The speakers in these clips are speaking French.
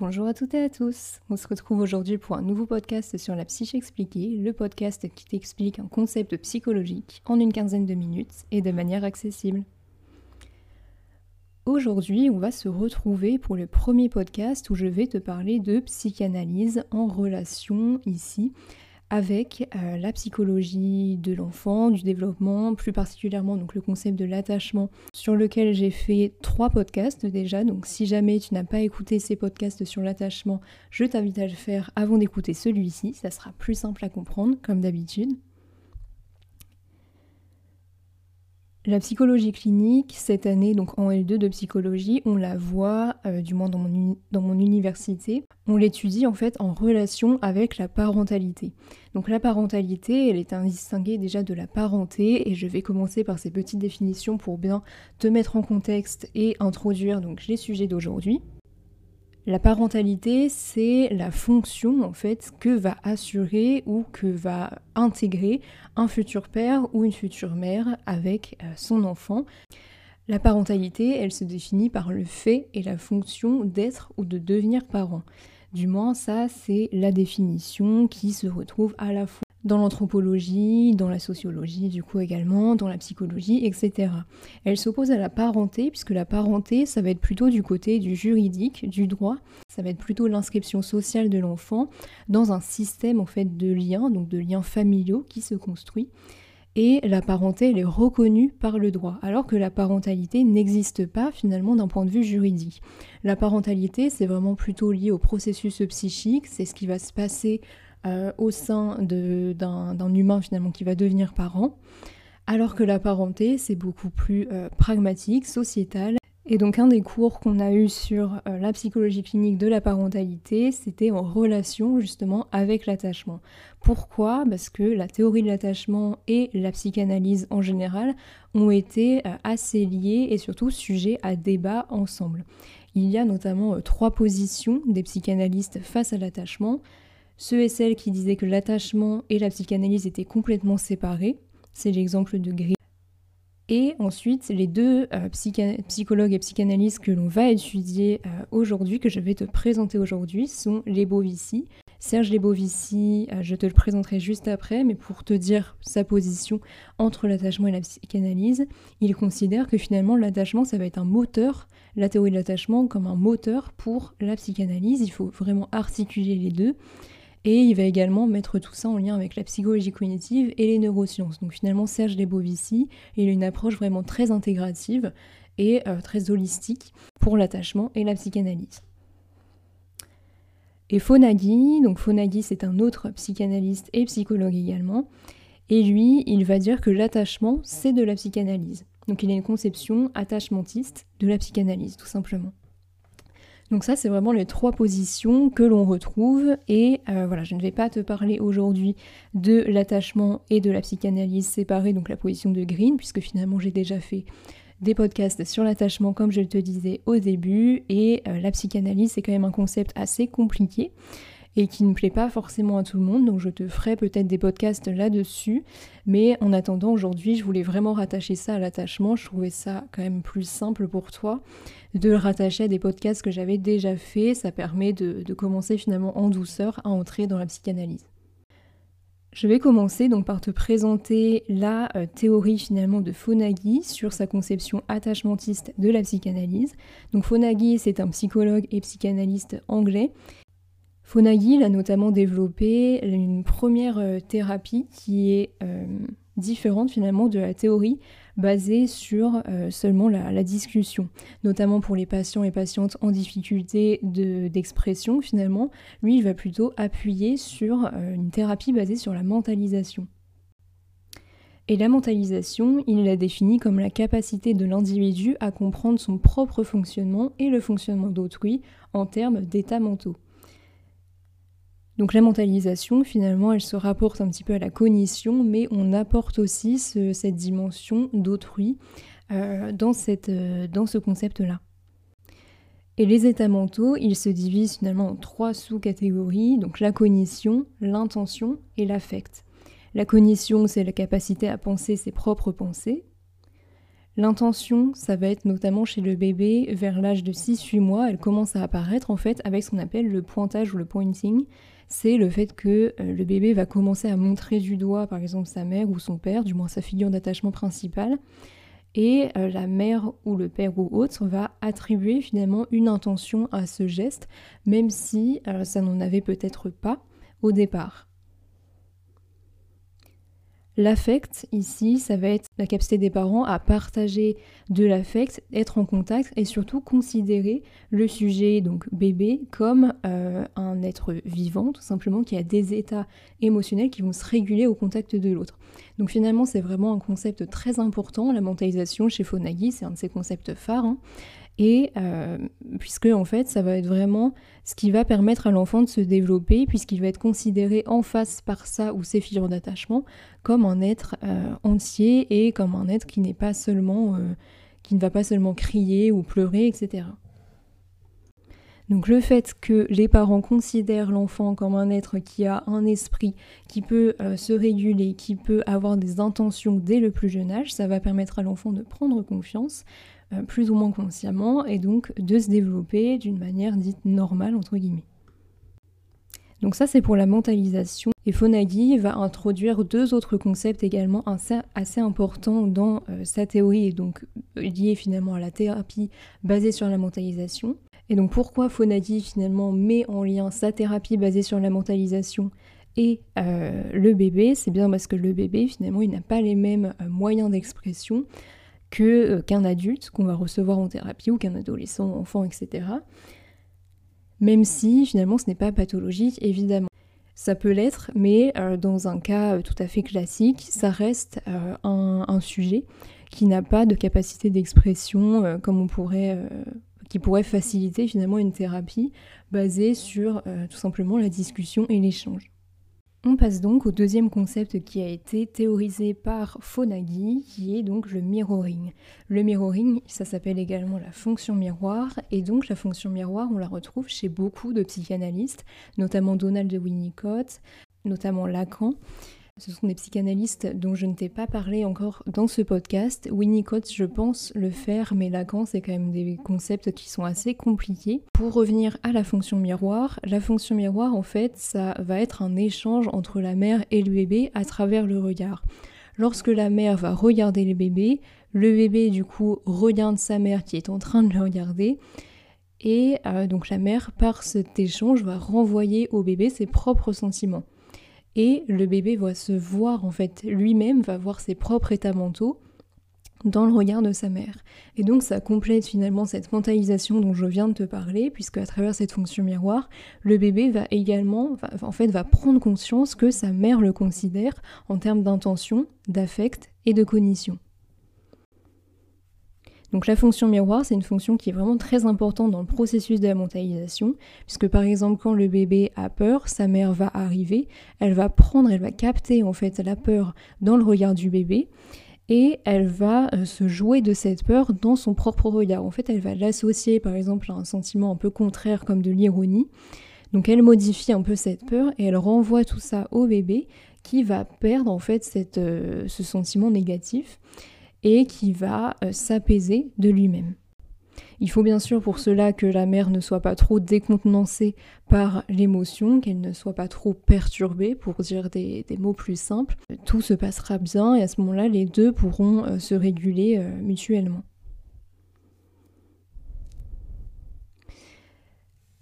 Bonjour à toutes et à tous. On se retrouve aujourd'hui pour un nouveau podcast sur la psyché expliquée, le podcast qui t'explique un concept psychologique en une quinzaine de minutes et de manière accessible. Aujourd'hui, on va se retrouver pour le premier podcast où je vais te parler de psychanalyse en relation ici avec euh, la psychologie de l'enfant, du développement, plus particulièrement donc le concept de l'attachement sur lequel j'ai fait trois podcasts déjà. Donc si jamais tu n'as pas écouté ces podcasts sur l'attachement, je t'invite à le faire avant d'écouter celui-ci, ça sera plus simple à comprendre comme d'habitude. La psychologie clinique, cette année, donc en L2 de psychologie, on la voit, euh, du moins dans mon, université, on l'étudie en fait en relation avec la parentalité. Donc la parentalité, elle est indistinguée déjà de la parenté, et je vais commencer par ces petites définitions pour bien te mettre en contexte et introduire donc les sujets d'aujourd'hui. La parentalité, c'est la fonction en fait que va assurer ou que va intégrer un futur père ou une future mère avec euh, son enfant. La parentalité, elle se définit par le fait et la fonction d'être ou de devenir parent. Du moins, ça, c'est la définition qui se retrouve à la fois dans l'anthropologie, dans la sociologie du coup également, dans la psychologie, etc. Elle s'oppose à la parenté, puisque la parenté, ça va être plutôt du côté du juridique, du droit, ça va être plutôt l'inscription sociale de l'enfant dans un système en fait de liens, donc de liens familiaux qui se construit. Et la parenté, elle est reconnue par le droit, alors que la parentalité n'existe pas finalement d'un point de vue juridique. La parentalité, c'est vraiment plutôt lié au processus psychique, c'est ce qui va se passer euh, au sein d'un humain finalement qui va devenir parent, alors que la parenté c'est beaucoup plus euh, pragmatique, sociétal. Et donc un des cours qu'on a eu sur euh, la psychologie clinique de la parentalité, c'était en relation justement avec l'attachement. Pourquoi? Parce que la théorie de l'attachement et la psychanalyse en général ont été assez liées et surtout sujets à débat ensemble. Il y a notamment trois positions des psychanalystes face à l'attachement. Ceux et celles qui disaient que l'attachement et la psychanalyse étaient complètement séparés, c'est l'exemple de Gris. Et ensuite, les deux euh, psychologues et psychanalystes que l'on va étudier euh, aujourd'hui, que je vais te présenter aujourd'hui, sont les Bovici. Serge Lebovici, euh, je te le présenterai juste après, mais pour te dire sa position entre l'attachement et la psychanalyse, il considère que finalement l'attachement, ça va être un moteur, la théorie de l'attachement comme un moteur pour la psychanalyse. Il faut vraiment articuler les deux. Et il va également mettre tout ça en lien avec la psychologie cognitive et les neurosciences. Donc finalement, Serge Lebovici, il a une approche vraiment très intégrative et euh, très holistique pour l'attachement et la psychanalyse. Et Fonaghi, donc c'est un autre psychanalyste et psychologue également, et lui, il va dire que l'attachement, c'est de la psychanalyse. Donc il a une conception attachementiste de la psychanalyse, tout simplement. Donc ça, c'est vraiment les trois positions que l'on retrouve. Et euh, voilà, je ne vais pas te parler aujourd'hui de l'attachement et de la psychanalyse séparée, donc la position de Green, puisque finalement j'ai déjà fait des podcasts sur l'attachement, comme je te disais au début. Et euh, la psychanalyse, c'est quand même un concept assez compliqué et qui ne plaît pas forcément à tout le monde. Donc je te ferai peut-être des podcasts là-dessus. Mais en attendant, aujourd'hui, je voulais vraiment rattacher ça à l'attachement. Je trouvais ça quand même plus simple pour toi de le rattacher à des podcasts que j'avais déjà fait. Ça permet de, commencer finalement en douceur à entrer dans la psychanalyse. Je vais commencer donc par te présenter la euh, théorie finalement de Fonaghi sur sa conception attachementiste de la psychanalyse. Donc Fonaghi, c'est un psychologue et psychanalyste anglais Fonaghi a notamment développé une première euh, thérapie qui est euh, différente finalement de la théorie basée sur euh, seulement la, discussion, notamment pour les patients et patientes en difficulté d'expression finalement. Lui, il va plutôt appuyer sur une thérapie basée sur la mentalisation. Et la mentalisation, il la définit comme la capacité de l'individu à comprendre son propre fonctionnement et le fonctionnement d'autrui en termes d'états mentaux. Donc la mentalisation, finalement, elle se rapporte un petit peu à la cognition, mais on apporte aussi cette dimension d'autrui euh, dans, euh, dans ce concept-là. Et les états mentaux, ils se divisent finalement en trois sous-catégories, donc la cognition, l'intention et l'affect. La cognition, c'est la capacité à penser ses propres pensées. L'intention, ça va être notamment chez le bébé vers l'âge de 6-8 mois, elle commence à apparaître en fait avec ce qu'on appelle le pointage ou le pointing. C'est le fait que euh, le bébé va commencer à montrer du doigt par exemple sa mère ou son père, du moins sa figure d'attachement principale, et euh, la mère ou le père ou autre va attribuer finalement une intention à ce geste, même si euh, ça n'en avait peut-être pas au départ. L'affect, ici, ça va être la capacité des parents à partager de l'affect, être en contact et surtout considérer le sujet, donc bébé, comme euh, un être vivant, tout simplement, qui a des états émotionnels qui vont se réguler au contact de l'autre. Donc finalement, c'est vraiment un concept très important, la mentalisation chez Fonaghi, c'est un de ses concepts phares. Hein. Et euh, puisque en fait, ça va être vraiment ce qui va permettre à l'enfant de se développer, puisqu'il va être considéré en face par ça ou ses figures d'attachement comme un être euh, entier et comme un être qui n'est pas seulement, euh, qui ne va pas seulement crier ou pleurer, etc. Donc le fait que les parents considèrent l'enfant comme un être qui a un esprit, qui peut se réguler, qui peut avoir des intentions dès le plus jeune âge, ça va permettre à l'enfant de prendre confiance, euh, plus ou moins consciemment, et donc de se développer d'une manière dite normale, entre guillemets. Donc ça c'est pour la mentalisation. Et Fonaghi va introduire deux autres concepts également assez, importants dans euh, sa théorie donc euh, liés finalement à la thérapie basée sur la mentalisation. Et donc pourquoi Fonaghi finalement met en lien sa thérapie basée sur la mentalisation et le bébé? C'est bien parce que le bébé finalement il n'a pas les mêmes moyens d'expression que euh, qu'un adulte qu'on va recevoir en thérapie ou qu'un adolescent, enfant, etc. Même si finalement ce n'est pas pathologique, évidemment. Ça peut l'être, mais euh, dans un cas euh, tout à fait classique, ça reste un, sujet qui n'a pas de capacité d'expression comme on pourrait, qui pourrait faciliter finalement une thérapie basée sur tout simplement la discussion et l'échange. On passe donc au deuxième concept qui a été théorisé par Fonaghi, qui est donc le mirroring. Le mirroring, ça s'appelle également la fonction miroir, et donc la fonction miroir, on la retrouve chez beaucoup de psychanalystes, notamment Donald Winnicott, notamment Lacan. Ce sont des psychanalystes dont je ne t'ai pas parlé encore dans ce podcast. Winnicott, je pense le faire, mais Lacan, c'est quand même des concepts qui sont assez compliqués. Pour revenir à la fonction miroir, la fonction miroir, en fait, ça va être un échange entre la mère et le bébé à travers le regard. Lorsque la mère va regarder le bébé, le bébé, du coup, regarde sa mère qui est en train de le regarder. Et euh, donc la mère, par cet échange, va renvoyer au bébé ses propres sentiments et le bébé va se voir en fait lui-même, va voir ses propres états mentaux dans le regard de sa mère. Et donc ça complète finalement cette mentalisation dont je viens de te parler, puisque à travers cette fonction miroir, le bébé va également, en fait, va prendre conscience que sa mère le considère en termes d'intention, d'affect et de cognition. Donc la fonction miroir, c'est une fonction qui est vraiment très importante dans le processus de la mentalisation, puisque par exemple quand le bébé a peur, sa mère va arriver, elle va prendre, elle va capter en fait la peur dans le regard du bébé, et elle va euh, se jouer de cette peur dans son propre regard. En fait, elle va l'associer par exemple à un sentiment un peu contraire comme de l'ironie. Donc elle modifie un peu cette peur et elle renvoie tout ça au bébé qui va perdre en fait euh, ce sentiment négatif et qui va euh, s'apaiser de lui-même. Il faut bien sûr pour cela que la mère ne soit pas trop décontenancée par l'émotion, qu'elle ne soit pas trop perturbée, pour dire des, mots plus simples. Tout se passera bien et à ce moment-là, les deux pourront euh, se réguler euh, mutuellement.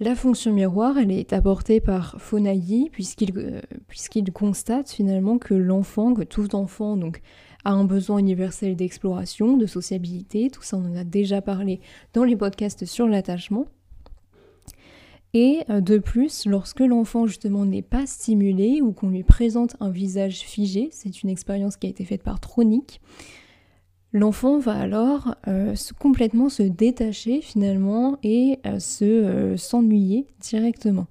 La fonction miroir, elle est apportée par Fonayi puisqu'il constate finalement que l'enfant, que tout enfant donc a un besoin universel d'exploration, de sociabilité, tout ça on en a déjà parlé dans les podcasts sur l'attachement. Et euh, de plus, lorsque l'enfant justement n'est pas stimulé ou qu'on lui présente un visage figé, c'est une expérience qui a été faite par Tronic, l'enfant va alors euh, complètement se détacher finalement et euh, se s'ennuyer directement.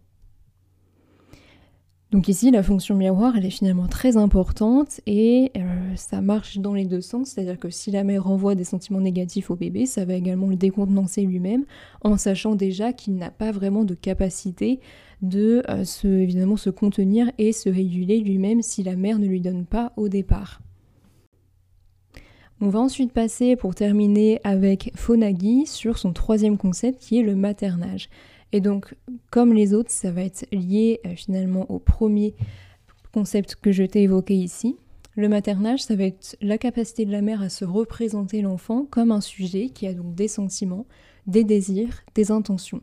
Donc ici, la fonction miroir, elle est finalement très importante et euh, ça marche dans les deux sens, c'est-à-dire que si la mère renvoie des sentiments négatifs au bébé, ça va également le décontenancer lui-même, en sachant déjà qu'il n'a pas vraiment de capacité de euh, se, évidemment se contenir et se réguler lui-même si la mère ne lui donne pas au départ. On va ensuite passer, pour terminer, avec Fonaghi sur son troisième concept qui est le maternage. Et donc, comme les autres, ça va être lié euh, finalement au premier concept que je t'ai évoqué ici. Le maternage, ça va être la capacité de la mère à se représenter l'enfant comme un sujet qui a donc des sentiments, des désirs, des intentions.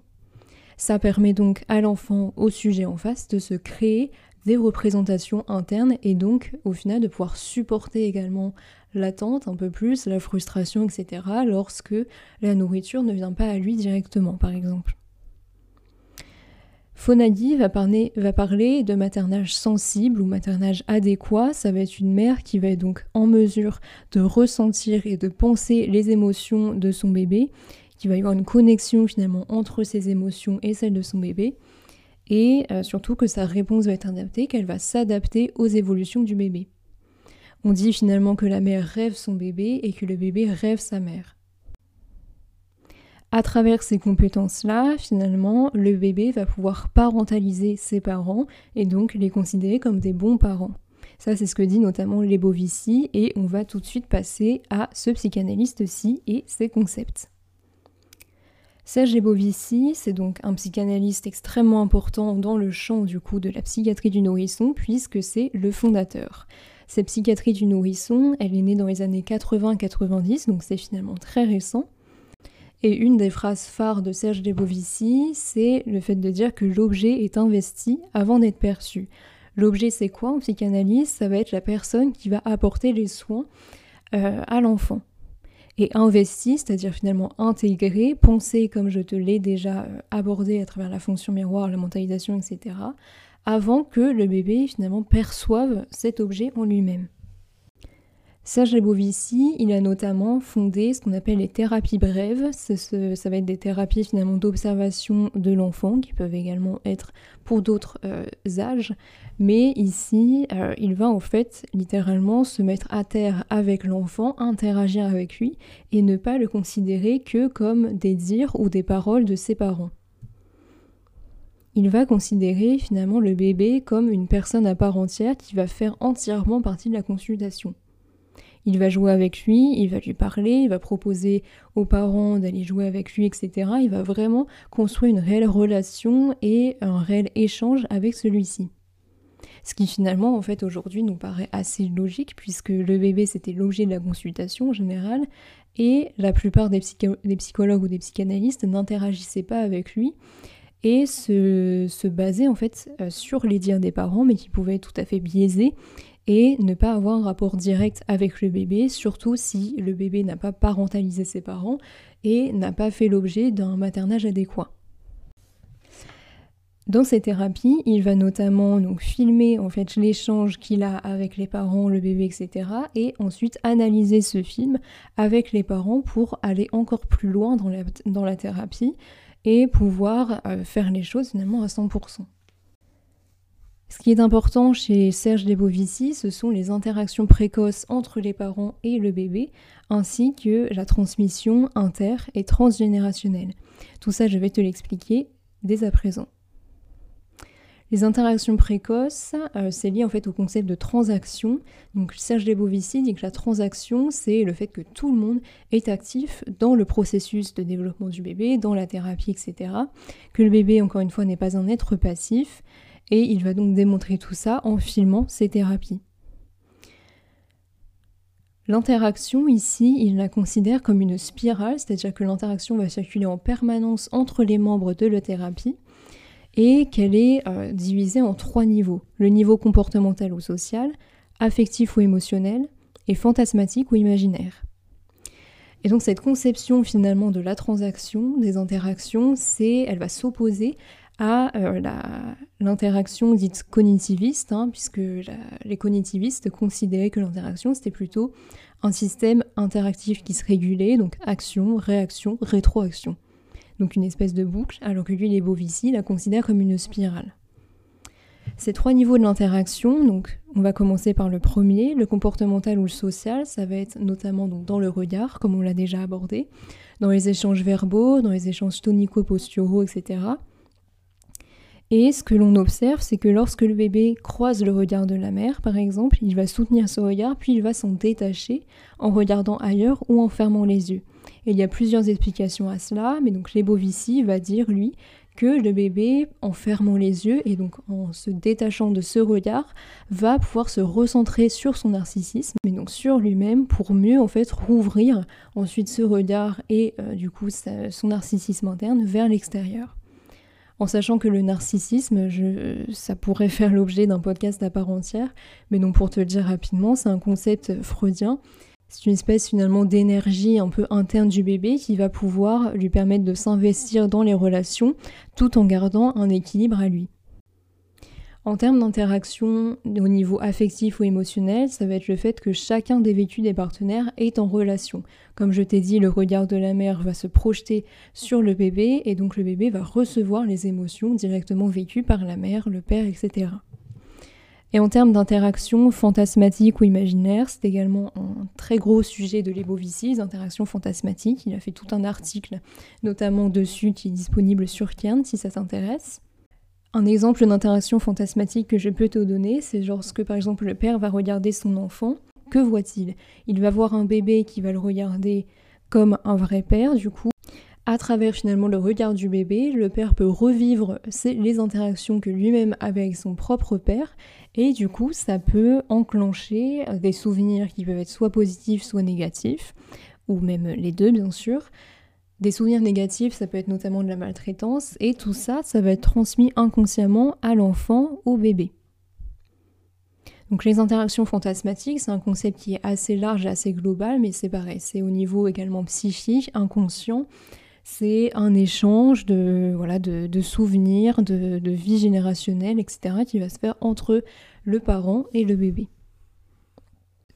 Ça permet donc à l'enfant, au sujet en face, de se créer des représentations internes et donc au final de pouvoir supporter également l'attente un peu plus, la frustration, etc. lorsque la nourriture ne vient pas à lui directement par exemple. Fonadi va parler, de maternage sensible ou maternage adéquat. Ça va être une mère qui va être donc en mesure de ressentir et de penser les émotions de son bébé, qui va y avoir une connexion finalement entre ses émotions et celles de son bébé, et euh, surtout que sa réponse va être adaptée, qu'elle va s'adapter aux évolutions du bébé. On dit finalement que la mère rêve son bébé et que le bébé rêve sa mère. À travers ces compétences-là, finalement, le bébé va pouvoir parentaliser ses parents et donc les considérer comme des bons parents. Ça, c'est ce que dit notamment Lebovici et on va tout de suite passer à ce psychanalyste-ci et ses concepts. Serge Lebovici, c'est donc un psychanalyste extrêmement important dans le champ du coup de la psychiatrie du nourrisson puisque c'est le fondateur. Cette psychiatrie du nourrisson, elle est née dans les années 80-90, donc c'est finalement très récent. Et une des phrases phares de Serge Debovici, c'est le fait de dire que l'objet est investi avant d'être perçu. L'objet, c'est quoi? En psychanalyse Ça va être la personne qui va apporter les soins euh, à l'enfant. Et investi, c'est-à-dire finalement intégré, pensé comme je te l'ai déjà euh, abordé à travers la fonction miroir, la mentalisation, etc., avant que le bébé finalement perçoive cet objet en lui-même. Serge il a notamment fondé ce qu'on appelle les thérapies brèves. ça va être des thérapies finalement d'observation de l'enfant, qui peuvent également être pour d'autres euh, âges. Mais ici, euh, il va en fait littéralement se mettre à terre avec l'enfant, interagir avec lui, et ne pas le considérer que comme des dires ou des paroles de ses parents. Il va considérer finalement le bébé comme une personne à part entière qui va faire entièrement partie de la consultation. Il va jouer avec lui, il va lui parler, il va proposer aux parents d'aller jouer avec lui, etc. Il va vraiment construire une réelle relation et un réel échange avec celui-ci. Ce qui finalement, en fait, aujourd'hui nous paraît assez logique, puisque le bébé, c'était l'objet de la consultation en général, et la plupart des, psychologues ou des psychanalystes n'interagissaient pas avec lui, et se, basaient en fait euh, sur les dires des parents, mais qui pouvaient être tout à fait biaisés, et ne pas avoir un rapport direct avec le bébé, surtout si le bébé n'a pas parentalisé ses parents et n'a pas fait l'objet d'un maternage adéquat. Dans ces thérapies, il va notamment filmer en fait l'échange qu'il a avec les parents, le bébé, etc. et ensuite analyser ce film avec les parents pour aller encore plus loin dans la, dans la thérapie et pouvoir euh, faire les choses finalement à 100%. Ce qui est important chez Serge Lebovici, ce sont les interactions précoces entre les parents et le bébé, ainsi que la transmission inter- et transgénérationnelle. Tout ça, je vais te l'expliquer dès à présent. Les interactions précoces, euh, c'est lié en fait au concept de transaction. Donc Serge Lebovici dit que la transaction, c'est le fait que tout le monde est actif dans le processus de développement du bébé, dans la thérapie, etc. Que le bébé, encore une fois, n'est pas un être passif et il va donc démontrer tout ça en filmant ses thérapies. L'interaction ici, il la considère comme une spirale, c'est-à-dire que l'interaction va circuler en permanence entre les membres de la thérapie et qu'elle est euh, divisée en trois niveaux. Le niveau comportemental ou social, affectif ou émotionnel, et fantasmatique ou imaginaire. Et donc cette conception finalement de la transaction, des interactions, c'est, elle va s'opposer à euh, l'interaction dite cognitiviste, hein, puisque les cognitivistes considéraient que l'interaction c'était plutôt un système interactif qui se régulait, donc action, réaction, rétroaction. Donc une espèce de boucle, alors que lui, les Bovici la considère comme une spirale. Ces trois niveaux de l'interaction, on va commencer par le premier, le comportemental ou le social, ça va être notamment dans le regard, comme on l'a déjà abordé, dans les échanges verbaux, dans les échanges tonico-posturaux, etc. Et ce que l'on observe, c'est que lorsque le bébé croise le regard de la mère, par exemple, il va soutenir ce regard, puis il va s'en détacher en regardant ailleurs ou en fermant les yeux. Et il y a plusieurs explications à cela, mais donc Lebovici va dire, lui, que le bébé, en fermant les yeux et donc en se détachant de ce regard, va pouvoir se recentrer sur son narcissisme, mais donc sur lui-même, pour mieux en fait rouvrir ensuite ce regard et euh, du coup son narcissisme interne vers l'extérieur en sachant que le narcissisme, ça pourrait faire l'objet d'un podcast à part entière, mais donc pour te le dire rapidement, c'est un concept freudien. C'est une espèce finalement d'énergie un peu interne du bébé qui va pouvoir lui permettre de s'investir dans les relations tout en gardant un équilibre à lui. En termes d'interaction au niveau affectif ou émotionnel, ça va être le fait que chacun des vécus des partenaires est en relation. Comme je t'ai dit, le regard de la mère va se projeter sur le bébé et donc le bébé va recevoir les émotions directement vécues par la mère, le père, etc. Et en termes d'interaction fantasmatique ou imaginaire, c'est également un très gros sujet de l'Ebovici, les interactions fantasmatiques. Il a fait tout un article, notamment dessus, qui est disponible sur Kern si ça t'intéresse. Un exemple d'interaction fantasmatique que je peux te donner, c'est lorsque par exemple le père va regarder son enfant, que voit-il? Il va voir un bébé qui va le regarder comme un vrai père, du coup. À travers finalement le regard du bébé, le père peut revivre les interactions que lui-même avait avec son propre père, et du coup ça peut enclencher des souvenirs qui peuvent être soit positifs, soit négatifs, ou même les deux bien sûr, des souvenirs négatifs, ça peut être notamment de la maltraitance, et tout ça, ça va être transmis inconsciemment à l'enfant, au bébé. Donc les interactions fantasmatiques, c'est un concept qui est assez large et assez global, mais c'est pareil, c'est au niveau également psychique, inconscient. C'est un échange de, souvenirs, de, de vie générationnelle, etc., qui va se faire entre le parent et le bébé.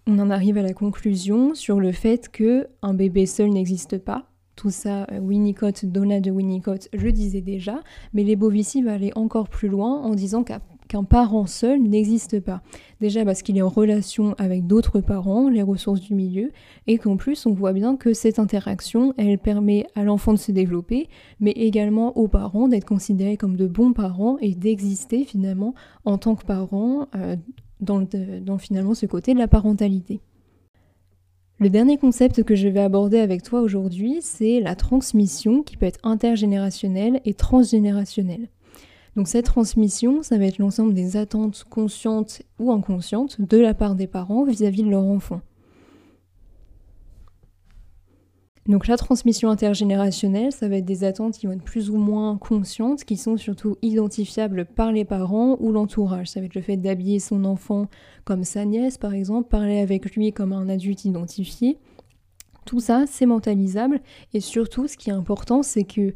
On en arrive à la conclusion sur le fait que un bébé seul n'existe pas, tout ça, euh, Winnicott, Donna de Winnicott, je disais déjà, mais les Bovici va aller encore plus loin en disant qu'un parent seul n'existe pas. Déjà parce qu'il est en relation avec d'autres parents, les ressources du milieu, et qu'en plus on voit bien que cette interaction, elle permet à l'enfant de se développer, mais également aux parents d'être considérés comme de bons parents et d'exister finalement en tant que parents euh, dans finalement ce côté de la parentalité. Le dernier concept que je vais aborder avec toi aujourd'hui, c'est la transmission qui peut être intergénérationnelle et transgénérationnelle. Donc cette transmission, ça va être l'ensemble des attentes conscientes ou inconscientes de la part des parents vis-à-vis -vis de leur enfant. Donc la transmission intergénérationnelle, ça va être des attentes qui vont être plus ou moins conscientes, qui sont surtout identifiables par les parents ou l'entourage. Ça va être le fait d'habiller son enfant comme sa nièce par exemple, parler avec lui comme un adulte identifié. Tout ça, c'est mentalisable et surtout ce qui est important, c'est que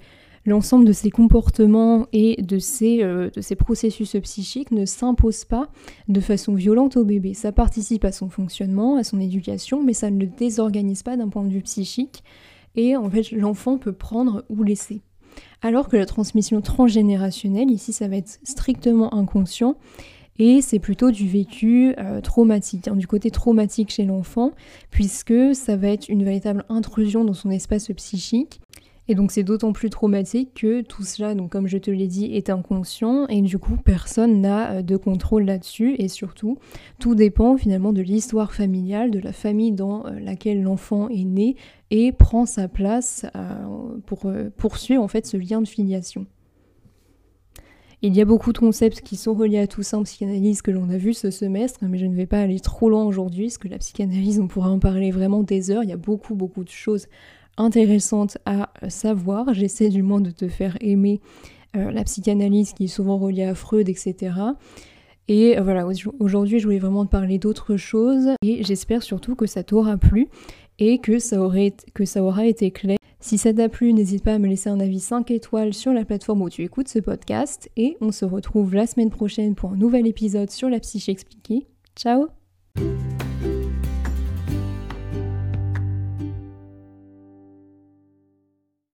l'ensemble de ces comportements et de ces, euh, processus psychiques ne s'impose pas de façon violente au bébé. Ça participe à son fonctionnement, à son éducation, mais ça ne le désorganise pas d'un point de vue psychique. Et en fait, l'enfant peut prendre ou laisser. Alors que la transmission transgénérationnelle, ici, ça va être strictement inconscient. Et c'est plutôt du vécu euh, traumatique, hein, du côté traumatique chez l'enfant, puisque ça va être une véritable intrusion dans son espace psychique et donc c'est d'autant plus traumatique que tout cela, donc comme je te l'ai dit, est inconscient et du coup personne n'a euh, de contrôle là-dessus et surtout tout dépend finalement de l'histoire familiale, de la famille dans euh, laquelle l'enfant est né et prend sa place euh, pour poursuivre en fait ce lien de filiation. Il y a beaucoup de concepts qui sont reliés à tout ça en psychanalyse que l'on a vu ce semestre, mais je ne vais pas aller trop loin aujourd'hui, parce que la psychanalyse, on pourra en parler vraiment des heures, il y a beaucoup beaucoup de choses intéressante à savoir. J'essaie du moins de te faire aimer euh, la psychanalyse qui est souvent reliée à Freud, etc. Et euh, voilà, aujourd'hui je voulais vraiment te parler d'autres choses et j'espère surtout que ça t'aura plu et que ça, aurait, que ça aura été clair. Si ça t'a plu, n'hésite pas à me laisser un avis 5 étoiles sur la plateforme où tu écoutes ce podcast et on se retrouve la semaine prochaine pour un nouvel épisode sur la psyché expliquée. Ciao